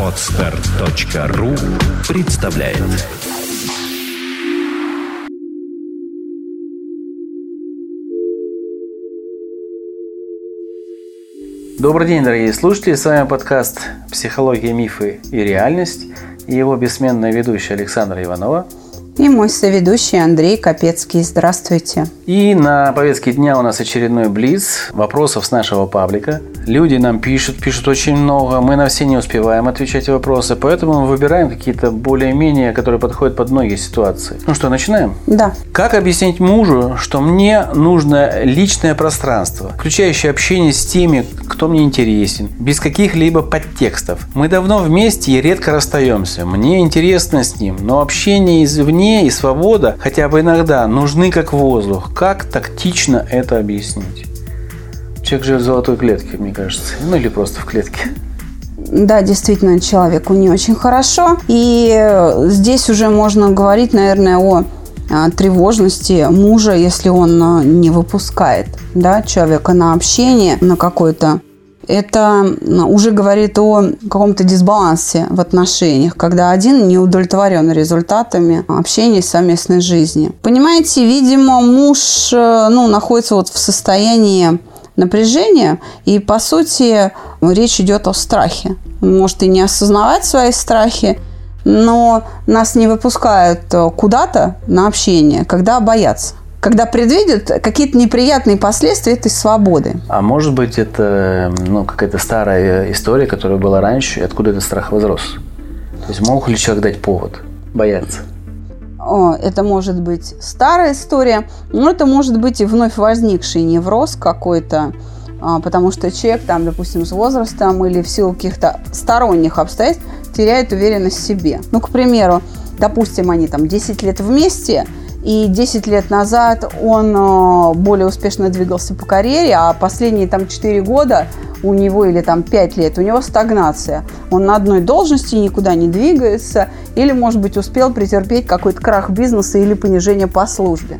Отстар.ру представляет Добрый день, дорогие слушатели! С вами подкаст «Психология, мифы и реальность» и его бессменная ведущая Александра Иванова – и мой соведущий Андрей Капецкий. Здравствуйте. И на повестке дня у нас очередной близ вопросов с нашего паблика. Люди нам пишут, пишут очень много. Мы на все не успеваем отвечать вопросы, поэтому мы выбираем какие-то более-менее, которые подходят под многие ситуации. Ну что, начинаем? Да. Как объяснить мужу, что мне нужно личное пространство, включающее общение с теми, кто мне интересен, без каких-либо подтекстов? Мы давно вместе и редко расстаемся. Мне интересно с ним, но общение извне извне и свобода, хотя бы иногда, нужны как воздух. Как тактично это объяснить? Человек живет в золотой клетке, мне кажется. Ну или просто в клетке. Да, действительно, человеку не очень хорошо. И э, здесь уже можно говорить, наверное, о а, тревожности мужа, если он а, не выпускает да, человека на общение, на какое-то это уже говорит о каком-то дисбалансе в отношениях, когда один не удовлетворен результатами общения и совместной жизни. Понимаете, видимо, муж э, ну, находится вот в состоянии напряжения, и, по сути, речь идет о страхе. Может и не осознавать свои страхи, но нас не выпускают куда-то на общение, когда боятся когда предвидят какие-то неприятные последствия этой свободы. А может быть, это ну, какая-то старая история, которая была раньше, и откуда этот страх возрос? То есть мог ли человек дать повод бояться? Это может быть старая история, но это может быть и вновь возникший невроз какой-то, а, потому что человек, там, допустим, с возрастом или в силу каких-то сторонних обстоятельств теряет уверенность в себе. Ну, к примеру, допустим, они там 10 лет вместе – и 10 лет назад он э, более успешно двигался по карьере, а последние там 4 года у него или там 5 лет у него стагнация. Он на одной должности никуда не двигается или, может быть, успел претерпеть какой-то крах бизнеса или понижение по службе.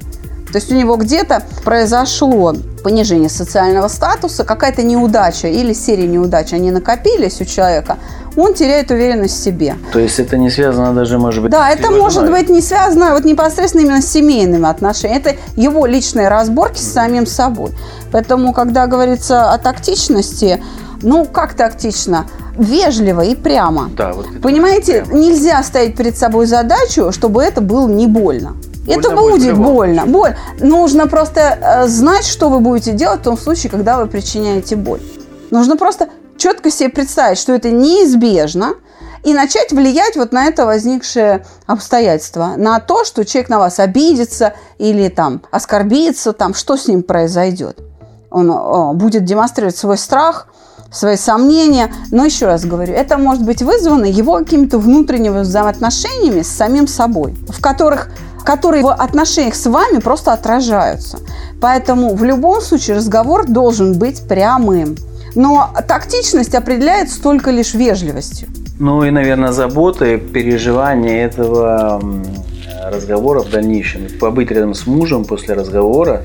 То есть у него где-то произошло понижение социального статуса, какая-то неудача или серия неудач, они накопились у человека, он теряет уверенность в себе. То есть это не связано даже, может быть, Да, это может женой. быть не связано вот непосредственно именно с семейными отношениями. Это его личные разборки с самим собой. Поэтому, когда говорится о тактичности, ну, как тактично? Вежливо и прямо. Да, вот Понимаете, прямо. нельзя ставить перед собой задачу, чтобы это было не больно. Больно это будет, будет больно. Боль. Нужно просто э, знать, что вы будете делать в том случае, когда вы причиняете боль. Нужно просто четко себе представить, что это неизбежно, и начать влиять вот на это возникшее обстоятельство, на то, что человек на вас обидится или там оскорбится, там, что с ним произойдет. Он о, будет демонстрировать свой страх, свои сомнения. Но еще раз говорю, это может быть вызвано его какими-то внутренними взаимоотношениями с самим собой, в которых которые в отношениях с вами просто отражаются. Поэтому в любом случае разговор должен быть прямым. Но тактичность определяется только лишь вежливостью. Ну и, наверное, заботы, переживания этого разговора в дальнейшем. Побыть рядом с мужем после разговора.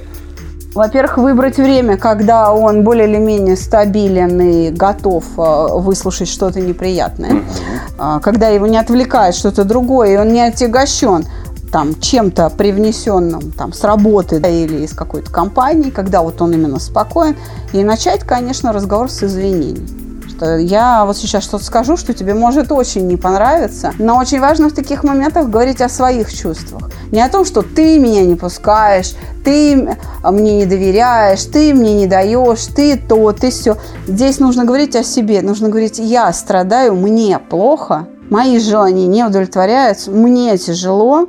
Во-первых, выбрать время, когда он более или менее стабилен и готов э, выслушать что-то неприятное. Угу. Когда его не отвлекает что-то другое, и он не отягощен там чем-то привнесенным там с работы да, или из какой-то компании, когда вот он именно спокоен, и начать, конечно, разговор с извинений. Что я вот сейчас что-то скажу, что тебе может очень не понравиться, но очень важно в таких моментах говорить о своих чувствах. Не о том, что ты меня не пускаешь, ты мне не доверяешь, ты мне не даешь, ты то, ты все. Здесь нужно говорить о себе, нужно говорить, я страдаю, мне плохо, мои желания не удовлетворяются, мне тяжело,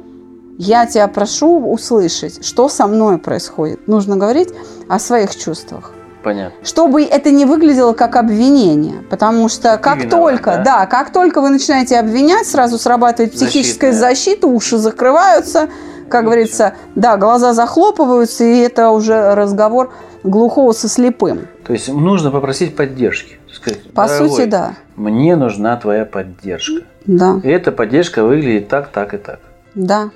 я тебя прошу услышать, что со мной происходит. Нужно говорить о своих чувствах. Понятно. Чтобы это не выглядело как обвинение. Потому что как виноват, только, да? да, как только вы начинаете обвинять, сразу срабатывает психическая защита, уши закрываются, как говорится, да, глаза захлопываются, и это уже разговор глухого со слепым. То есть нужно попросить поддержки. Сказать, По сути, да. Мне нужна твоя поддержка. Да. И эта поддержка выглядит так, так и так. Да.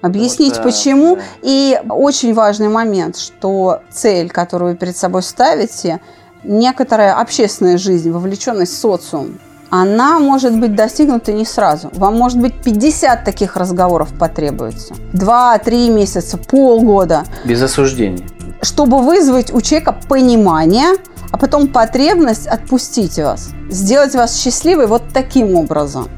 Объяснить что, почему. Да. И очень важный момент, что цель, которую вы перед собой ставите, некоторая общественная жизнь, вовлеченность в социум, она может быть достигнута не сразу. Вам может быть 50 таких разговоров потребуется. Два-три месяца, полгода. Без осуждений. Чтобы вызвать у человека понимание, а потом потребность отпустить вас. Сделать вас счастливой вот таким образом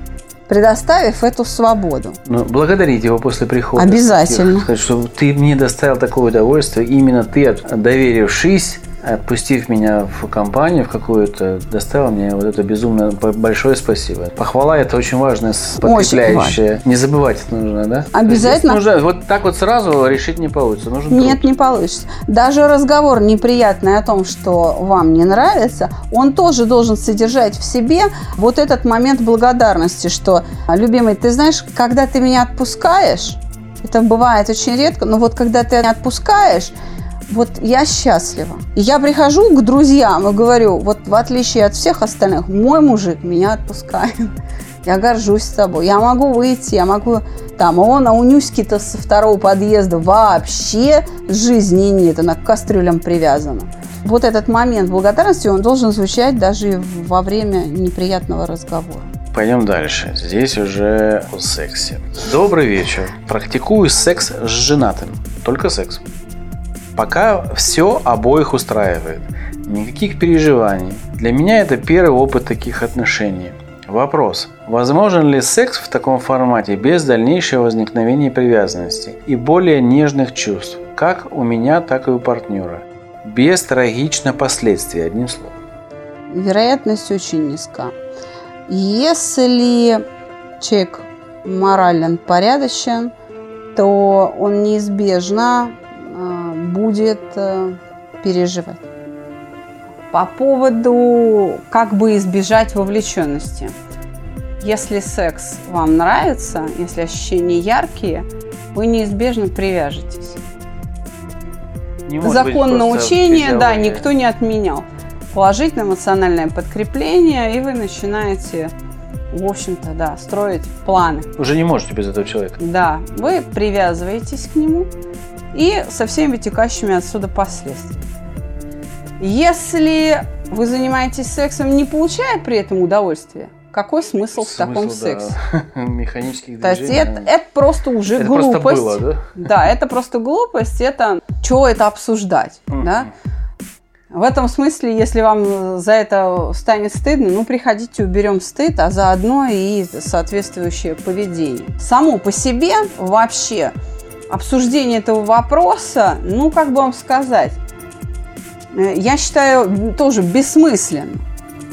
предоставив эту свободу. Ну, благодарить его после прихода. Обязательно. Сказать, что ты мне доставил такое удовольствие, именно ты, доверившись отпустив меня в компанию в какую-то, доставил мне вот это безумно большое спасибо. Похвала это очень важная, подкрепляющая. Очень Не забывать это нужно, да? Обязательно. Нужно, вот так вот сразу решить не получится. Нужен Нет, труд. не получится. Даже разговор неприятный о том, что вам не нравится, он тоже должен содержать в себе вот этот момент благодарности, что, любимый, ты знаешь, когда ты меня отпускаешь, это бывает очень редко, но вот когда ты отпускаешь, вот я счастлива. И я прихожу к друзьям и говорю, вот в отличие от всех остальных, мой мужик меня отпускает. Я горжусь тобой. Я могу выйти, я могу там, а он, а у Нюськи-то со второго подъезда вообще жизни нет, она к кастрюлям привязана. Вот этот момент благодарности, он должен звучать даже во время неприятного разговора. Пойдем дальше. Здесь уже о сексе. Добрый вечер. Практикую секс с женатым. Только секс. Пока все обоих устраивает. Никаких переживаний. Для меня это первый опыт таких отношений. Вопрос. Возможен ли секс в таком формате без дальнейшего возникновения привязанности и более нежных чувств, как у меня, так и у партнера? Без трагичных последствий, одним словом. Вероятность очень низка. Если человек морален, порядочен, то он неизбежно будет э, переживать. По поводу как бы избежать вовлеченности. Если секс вам нравится, если ощущения яркие, вы неизбежно привяжетесь. Не Закон научения, да, никто не отменял. Положительное эмоциональное подкрепление, и вы начинаете, в общем-то, да, строить планы. Уже не можете без этого человека. Да, вы привязываетесь к нему, и со всеми вытекающими отсюда последствиями. Если вы занимаетесь сексом, не получая при этом удовольствия, какой смысл, смысл в таком да. сексе? Механических То есть это, это просто уже это глупость. Просто было, да? да, это просто глупость. Это чего это обсуждать, mm-hmm. да? В этом смысле, если вам за это станет стыдно, ну, приходите, уберем стыд, а заодно и соответствующее поведение. Само по себе вообще обсуждение этого вопроса, ну, как бы вам сказать, э, я считаю тоже бессмысленно.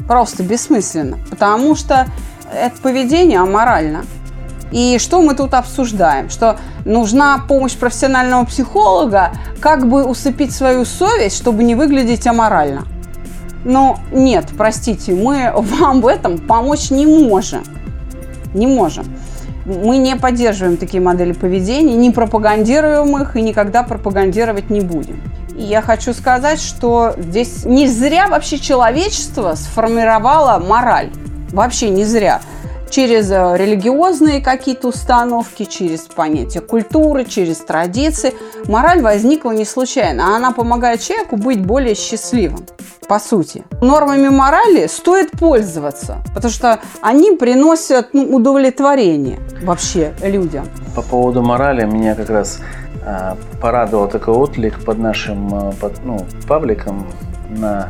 Просто бессмысленно. Потому что это поведение аморально. И что мы тут обсуждаем? Что нужна помощь профессионального психолога, как бы усыпить свою совесть, чтобы не выглядеть аморально. Но нет, простите, мы вам в этом помочь не можем. Не можем. Мы не поддерживаем такие модели поведения, не пропагандируем их и никогда пропагандировать не будем. И я хочу сказать, что здесь не зря вообще человечество сформировало мораль. Вообще не зря через э, религиозные какие-то установки, через понятие культуры, через традиции. Мораль возникла не случайно, а она помогает человеку быть более счастливым, по сути. Нормами морали стоит пользоваться, потому что они приносят ну, удовлетворение вообще людям. По поводу морали меня как раз э, порадовал такой отклик под нашим э, под, ну, пабликом на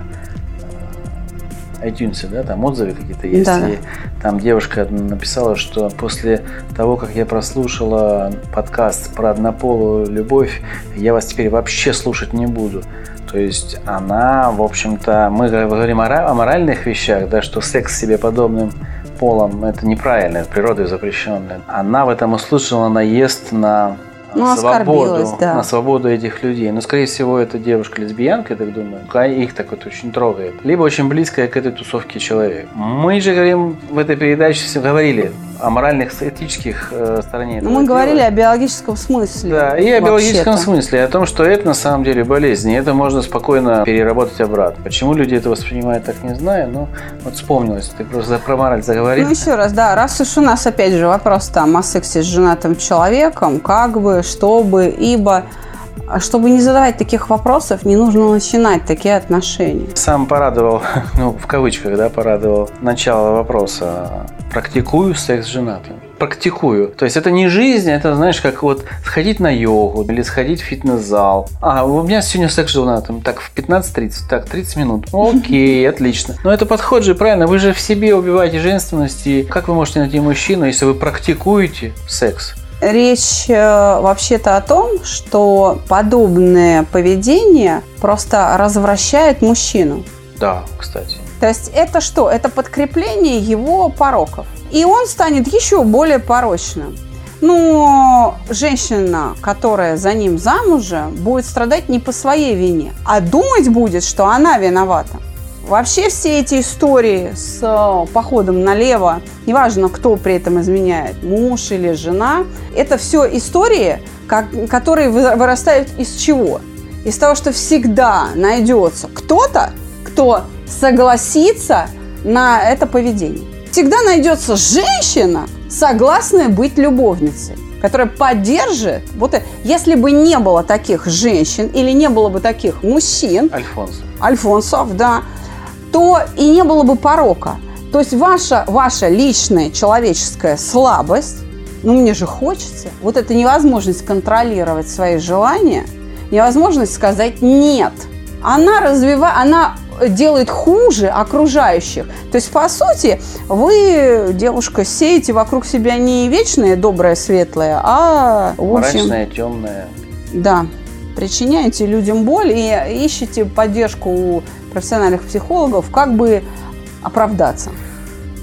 iTunes, да, там отзывы какие-то есть. Да. И там девушка написала, что после того, как я прослушала подкаст про однополую любовь, я вас теперь вообще слушать не буду. То есть она, в общем-то, мы говорим о, моральных вещах, да, что секс себе подобным полом это неправильно, это природой запрещенное. Она в этом услышала наезд на ну, свободу, да. на свободу этих людей. Но, скорее всего, это девушка-лесбиянка, я так думаю. Их так вот очень трогает. Либо очень близкая к этой тусовке человек. Мы же говорим в этой передаче, все говорили о моральных, этических э, стороне этого Мы дела. говорили о биологическом смысле. Да, и о биологическом смысле, о том, что это на самом деле болезнь, и это можно спокойно переработать обратно. Почему люди это воспринимают, так не знаю, но вот вспомнилось, ты просто про мораль заговорил. Ну еще раз, да, раз уж у нас опять же вопрос там о сексе с женатым человеком, как бы, чтобы, ибо чтобы не задавать таких вопросов, не нужно начинать такие отношения. Сам порадовал, ну, в кавычках, да, порадовал начало вопроса. Практикую секс с женатым. Практикую. То есть это не жизнь, это, знаешь, как вот сходить на йогу или сходить в фитнес-зал. А, у меня сегодня секс с женатым. Так, в 15.30. Так, 30 минут. Окей, отлично. Но это подход же, правильно? Вы же в себе убиваете женственность. И как вы можете найти мужчину, если вы практикуете секс? Речь э, вообще-то о том, что подобное поведение просто развращает мужчину. Да, кстати. То есть это что? Это подкрепление его пороков. И он станет еще более порочным. Но женщина, которая за ним замужем, будет страдать не по своей вине, а думать будет, что она виновата. Вообще все эти истории с э, походом налево, неважно, кто при этом изменяет, муж или жена, это все истории, как, которые вырастают из чего? Из того, что всегда найдется кто-то, кто согласится на это поведение. Всегда найдется женщина, согласная быть любовницей которая поддержит. Вот если бы не было таких женщин или не было бы таких мужчин, Альфонсов, Альфонсов, да, то и не было бы порока. То есть ваша, ваша личная человеческая слабость, ну мне же хочется, вот эта невозможность контролировать свои желания, невозможность сказать «нет», она развивает, она делает хуже окружающих. То есть, по сути, вы, девушка, сеете вокруг себя не вечное, доброе, светлое, а, в общем... Мрачное, темное. Да, причиняете людям боль и ищете поддержку у профессиональных психологов, как бы оправдаться.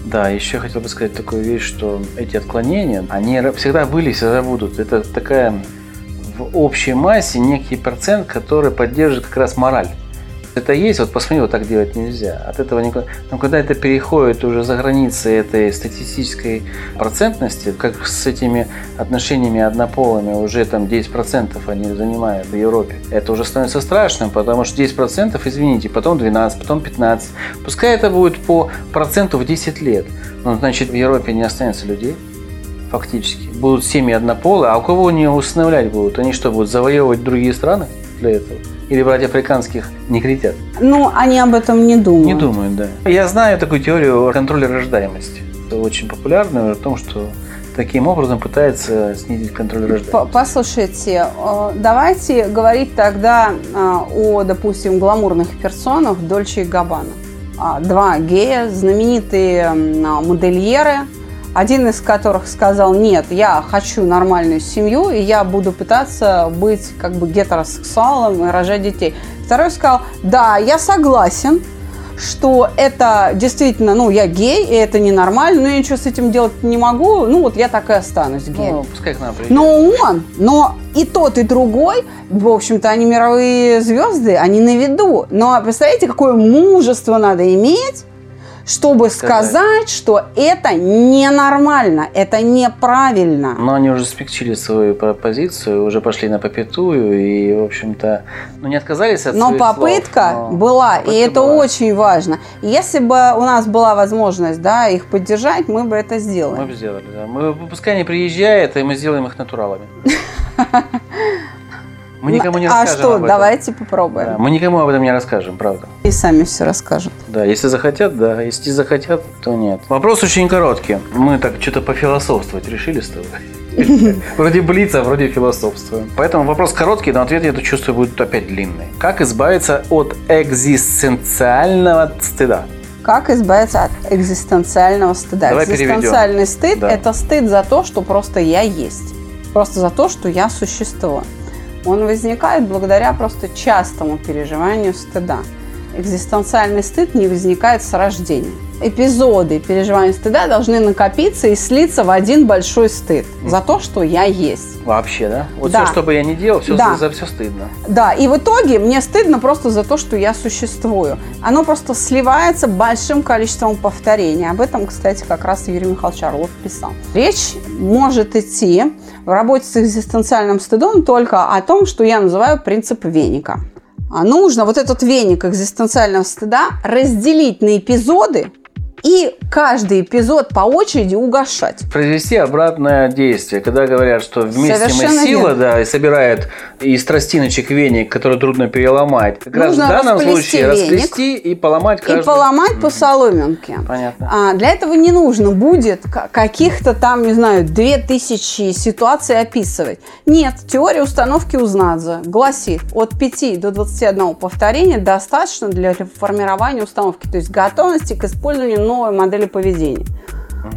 Да, еще хотел бы сказать такую вещь, что эти отклонения, они всегда были всегда будут. Это такая в общей массе некий процент, который поддерживает как раз мораль это есть, вот посмотри, вот так делать нельзя. От этого никуда. Но когда это переходит уже за границы этой статистической процентности, как с этими отношениями однополыми, уже там 10% они занимают в Европе, это уже становится страшным, потому что 10%, извините, потом 12, потом 15. Пускай это будет по проценту в 10 лет. Но значит в Европе не останется людей фактически. Будут семьи однополые, а у кого они устанавливать будут? Они что, будут завоевывать другие страны для этого? Или брать африканских негритят? Ну, они об этом не думают. Не думают, да. Я знаю такую теорию контроля рождаемости. Это очень популярная о том, что таким образом пытается снизить контроль рождаемости. Послушайте, э, давайте говорить тогда э, о, допустим, гламурных персонах Дольче и Габбана. А, два гея, знаменитые модельеры – один из которых сказал, нет, я хочу нормальную семью, и я буду пытаться быть как бы гетеросексуалом и рожать детей. Второй сказал, да, я согласен, что это действительно, ну, я гей, и это ненормально, но я ничего с этим делать не могу, ну, вот я так и останусь геем. Ну, пускай к нам приедет. Но он, но и тот, и другой, в общем-то, они мировые звезды, они на виду. Но представляете, какое мужество надо иметь, чтобы сказать, сказать что это ненормально, это неправильно. Но они уже смягчили свою позицию, уже пошли на попятую и, в общем-то, ну, не отказались от Но своих попытка слов, но была, попытка и это была. очень важно. Если бы у нас была возможность да, их поддержать, мы бы это сделали. Мы бы сделали, да. Мы, пускай они приезжают, и мы сделаем их натуралами. Мы никому не расскажем. А что, давайте попробуем. Да, мы никому об этом не расскажем, правда. И сами все расскажут. Да, если захотят, да. Если не захотят, то нет. Вопрос очень короткий. Мы так что-то пофилософствовать решили с тобой. Вроде блица, вроде философствуем. Поэтому вопрос короткий, но ответ, я это чувствую, будет опять длинный. Как избавиться от экзистенциального стыда? Как избавиться от экзистенциального стыда? Давай Экзистенциальный переведем. стыд да. – это стыд за то, что просто я есть. Просто за то, что я существую он возникает благодаря просто частому переживанию стыда. Экзистенциальный стыд не возникает с рождения. Эпизоды переживания стыда должны накопиться и слиться в один большой стыд за то, что я есть. Вообще, да? Вот да. все, что бы я ни делал, все да. за все стыдно. Да, и в итоге мне стыдно просто за то, что я существую. Оно просто сливается большим количеством повторений. Об этом, кстати, как раз Юрий Михайлович Орлов писал. Речь может идти в работе с экзистенциальным стыдом только о том, что я называю принцип веника. А нужно вот этот веник экзистенциального стыда разделить на эпизоды, и каждый эпизод по очереди угошать. Произвести обратное действие. Когда говорят, что вместе Совершенно мы сила, верно. да, и собирают из тростиночек веник, которые трудно переломать. Как раз в Нужно данном случае веник расплести и поломать каждый. И поломать по соломинке. Понятно. А для этого не нужно будет каких-то там, не знаю, 2000 ситуаций описывать. Нет, теория установки Узнадзе гласит, от 5 до 21 повторения достаточно для формирования установки, то есть готовности к использованию новой модели поведения.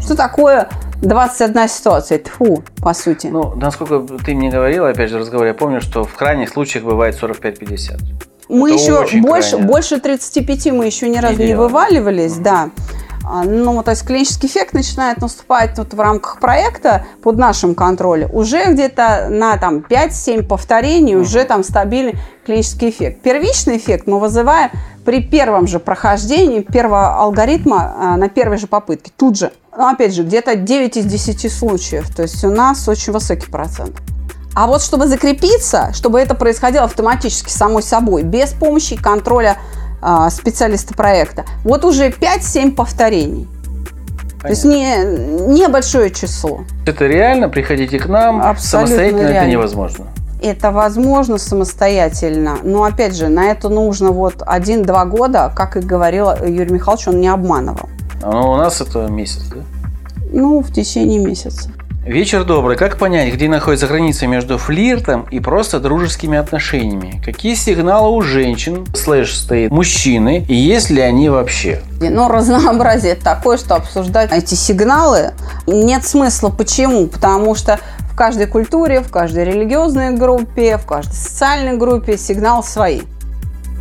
Что такое 21 ситуация? Тьфу, по сути. Ну, насколько ты мне говорила, опять же, в разговоре, я помню, что в крайних случаах бывает 45-50. Мы Это еще больше, крайне. больше 35 мы еще ни разу не делали. вываливались, да. А, Ну, то есть клинический эффект начинает наступать вот в рамках проекта под нашим контролем. Уже где-то на там 5-7 повторений уже там стабильный клинический эффект. Первичный эффект мы вызываем при первом же прохождении первого алгоритма а, на первой же попытке, тут же. Ну, опять же, где-то 9 из 10 случаев. То есть у нас очень высокий процент. А вот чтобы закрепиться, чтобы это происходило автоматически, самой собой, без помощи контроля специалиста проекта, вот уже 5-7 повторений. То есть не, небольшое число. Это реально, приходите к нам, Абсолютно самостоятельно это реально. невозможно. Это возможно самостоятельно, но опять же, на это нужно вот 1-2 года, как и говорил Юрий Михайлович, он не обманывал. А ну, у нас это месяц, да? Ну, в течение месяца. Вечер добрый. Как понять, где находится граница между флиртом и просто дружескими отношениями? Какие сигналы у женщин, слэш стоит, мужчины, и есть ли они вообще? Но разнообразие такое, что обсуждать эти сигналы нет смысла. Почему? Потому что в каждой культуре, в каждой религиозной группе, в каждой социальной группе сигналы свои.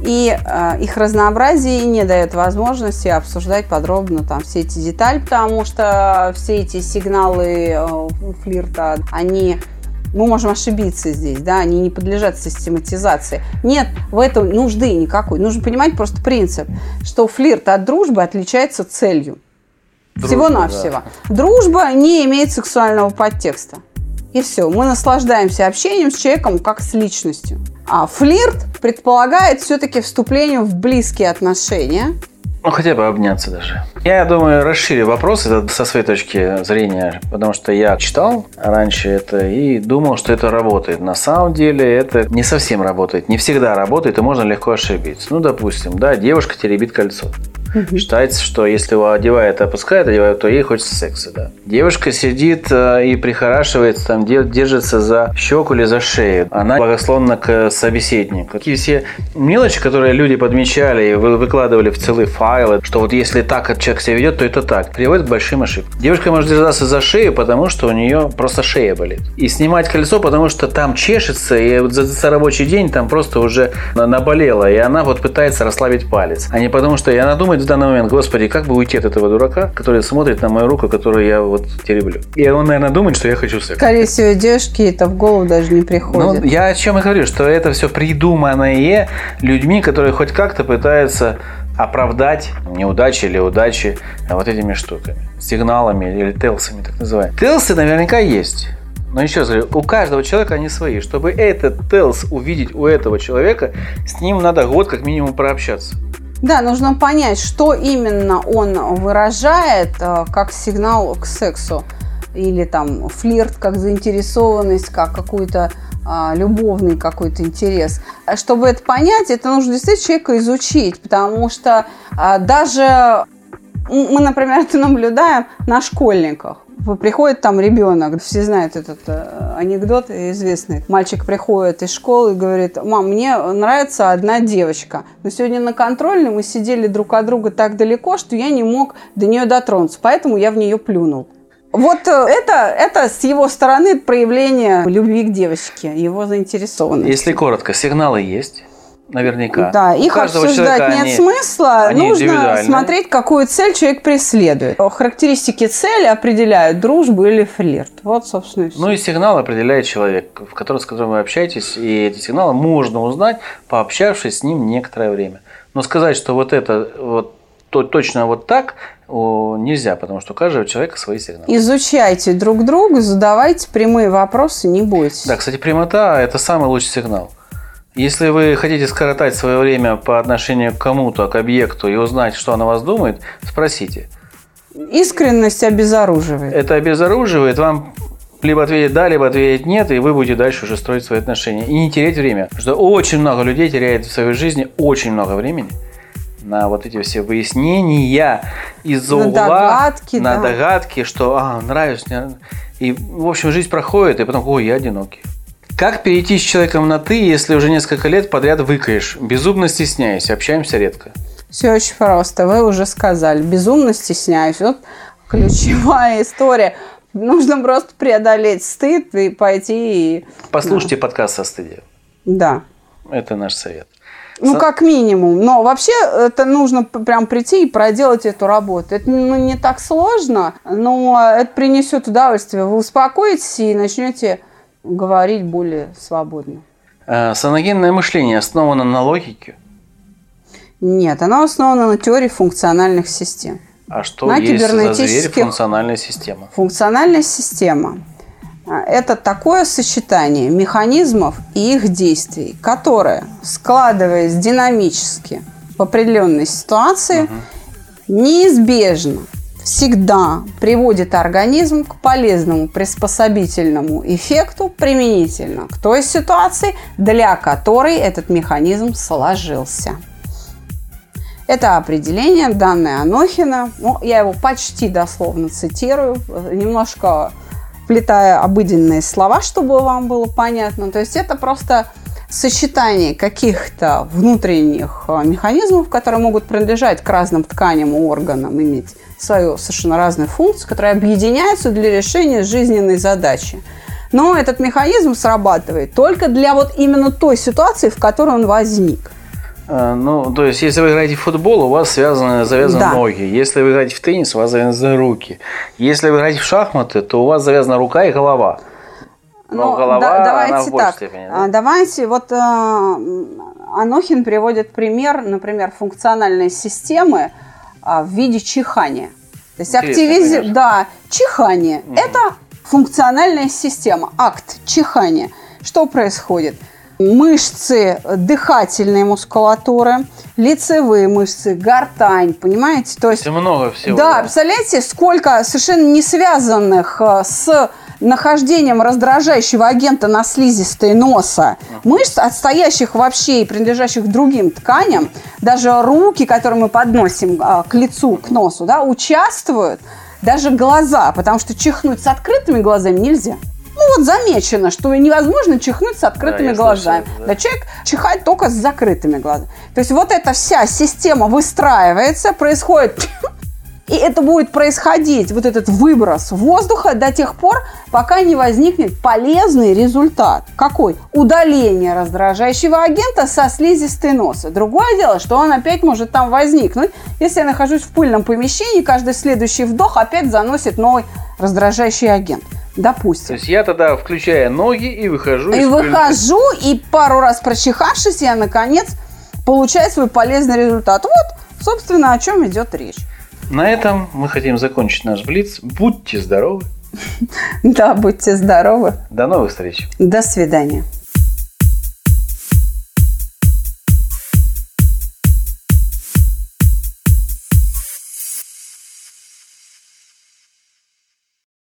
И э, их разнообразие не дает возможности обсуждать подробно там все эти детали, потому что все эти сигналы э, флирта, они мы можем ошибиться здесь, да, они не подлежат систематизации. Нет в этом нужды никакой. Нужно понимать просто принцип, что флирт от дружбы отличается целью. Дружба, Всего-навсего. Дружба не имеет сексуального подтекста. И все. Мы наслаждаемся общением с человеком как с личностью. А флирт предполагает все-таки вступление в близкие отношения. Ну, хотя бы обняться даже. Я думаю, расширю вопрос это со своей точки зрения, потому что я читал раньше это и думал, что это работает. На самом деле это не совсем работает, не всегда работает, и можно легко ошибиться. Ну, допустим, да, девушка теребит кольцо. Считается, что если его одевает и опускает, одевает, то ей хочется секса, да. Девушка сидит э, и прихорашивается, там, де- держится за щеку или за шею. Она благословна к собеседнику. Такие все мелочи, которые люди подмечали и вы- выкладывали в целые файлы, что вот если так человек себя ведет, то это так, приводит к большим ошибкам. Девушка может держаться за шею, потому что у нее просто шея болит. И снимать кольцо, потому что там чешется, и вот за, за рабочий день там просто уже на- наболело, и она вот пытается расслабить палец. А не потому что и она думает в данный момент, господи, как бы уйти от этого дурака, который смотрит на мою руку, которую я вот тереблю. И он, наверное, думает, что я хочу секс. Скорее всего, девушке это в голову даже не Ну, приходит. я о чем и говорю, что это все придуманное людьми, которые хоть как-то пытаются оправдать неудачи или удачи вот этими штуками, сигналами или телсами, так называемыми. Телсы наверняка есть. Но еще раз говорю, у каждого человека они свои. Чтобы этот телс увидеть у этого человека, с ним надо год как минимум прообщаться. Да, нужно понять, что именно он выражает э, как сигнал к сексу. Или там флирт как заинтересованность, как какой-то а, любовный какой-то интерес. А Чтобы это понять, это нужно действительно человека изучить, потому что а, даже мы, например, это наблюдаем на школьниках. Приходит там ребенок, все знают этот э, анекдот известный. Мальчик приходит из школы и говорит, мам, мне нравится одна девочка. Но сегодня на контрольной мы сидели друг от друга так далеко, что я не мог до нее дотронуться, поэтому я в нее плюнул. Вот э, это, это с его стороны проявление любви к девочке, его заинтересованности. Если коротко, сигналы есть. Наверняка. Да, У их обсуждать нет они- смысла. они Нужно смотреть, какую цель человек преследует. Характеристики цели определяют дружбу или флирт. Вот, собственно, и все. Ну и сигнал определяет человек, в который, с которым вы общаетесь, и эти сигналы можно узнать, пообщавшись с ним некоторое время. Но сказать, что вот это вот то, точно вот так нельзя, потому что у каждого человека свои сигналы. Изучайте друг друга, задавайте прямые вопросы, не бойтесь. Да, кстати, прямота – это самый лучший сигнал. Если вы хотите скоротать свое время по отношению к кому-то, к объекту и узнать, что она о вас думает, спросите. Искренность обезоруживает. Это обезоруживает, вам либо ответить да, либо ответить нет, и вы будете дальше уже строить свои отношения. И не терять время. Потому что очень много людей теряет в своей жизни очень много времени на вот эти все выяснения из-за угла, догадки, на да. догадки, что а, нравится, не. И, в общем, жизнь проходит, и потом, ой, я одинокий. Как перейти с человеком на «ты», если уже несколько лет подряд выкаешь? Безумно стесняюсь, общаемся редко. Все очень просто. Вы уже сказали. Безумно стесняюсь. Вот ключевая история. Нужно просто преодолеть стыд и пойти и... Послушайте подкаст со стыдия. Да. Это наш совет. Ну, Со- как минимум. Но вообще это нужно прям прийти и проделать эту работу. Это ну, не так сложно, но это принесет удовольствие. Вы успокоитесь и начнете говорить более свободно. Э, Саногенное мышление основано на логике. Нет, оно основано на теории функциональных систем. А что На есть за зверь кибернетических- функциональная система? Функциональная система это такое сочетание механизмов и их действий, которое, складываясь динамически в определенной ситуации, неизбежно всегда приводит организм к полезному приспособительному эффекту применительно к той ситуации, для которой этот механизм сложился. Это определение, данное Анохина. Ну, я его почти дословно цитирую, немножко вплетая обыденные слова, чтобы вам было понятно. То есть это просто сочетание каких-то внутренних э, механизмов, которые могут принадлежать к разным тканям и органам, иметь свою совершенно разную функцию, которые объединяются для решения жизненной задачи. Но этот механизм срабатывает только для вот именно той ситуации, в которой он возник. Э, Ну, то есть, если вы играете в футбол, у вас связаны, завязаны Да. ноги. Если вы играете в теннис, у вас завязаны руки. Если вы играете в шахматы, то у вас завязана рука и голова. Но Ну, голова, да- она давайте в большей так. степени, да? А, Давайте, вот э, Анохин приводит пример, например, функциональной системы а, в виде чихания. То есть пример. Да, чихание. Это функциональная система, акт чихания. Что происходит? Мышцы дыхательной мускулатуры, лицевые мышцы, гортань, понимаете? То есть Это много всего. да, представляете, сколько совершенно не связанных э, с нахождением раздражающего агента на слизистой носа мышц, отстоящих вообще и принадлежащих другим тканям, даже руки, которые мы подносим а, к лицу, к носу, да, участвуют, даже глаза, потому что чихнуть с открытыми глазами нельзя. Ну вот замечено, что невозможно чихнуть с открытыми я глазами. слышал, да. Да человек чихает только с закрытыми глазами. То есть вот эта вся система выстраивается, происходит и это будет происходить, вот этот выброс воздуха до тех пор, пока не возникнет полезный результат. Какой? Удаление раздражающего агента со слизистой носа. Другое дело, что он опять может там возникнуть, если я нахожусь в пыльном помещении, каждый следующий вдох опять заносит новый раздражающий агент. То Допустим. есть я тогда включаю ноги и выхожу И из выхожу, и пару раз прочихавшись, я, наконец, получаю свой полезный результат. Вот, собственно, о чем идет речь. На этом мы хотим закончить наш блиц. Будьте здоровы. Да, будьте здоровы. До новых встреч. До свидания.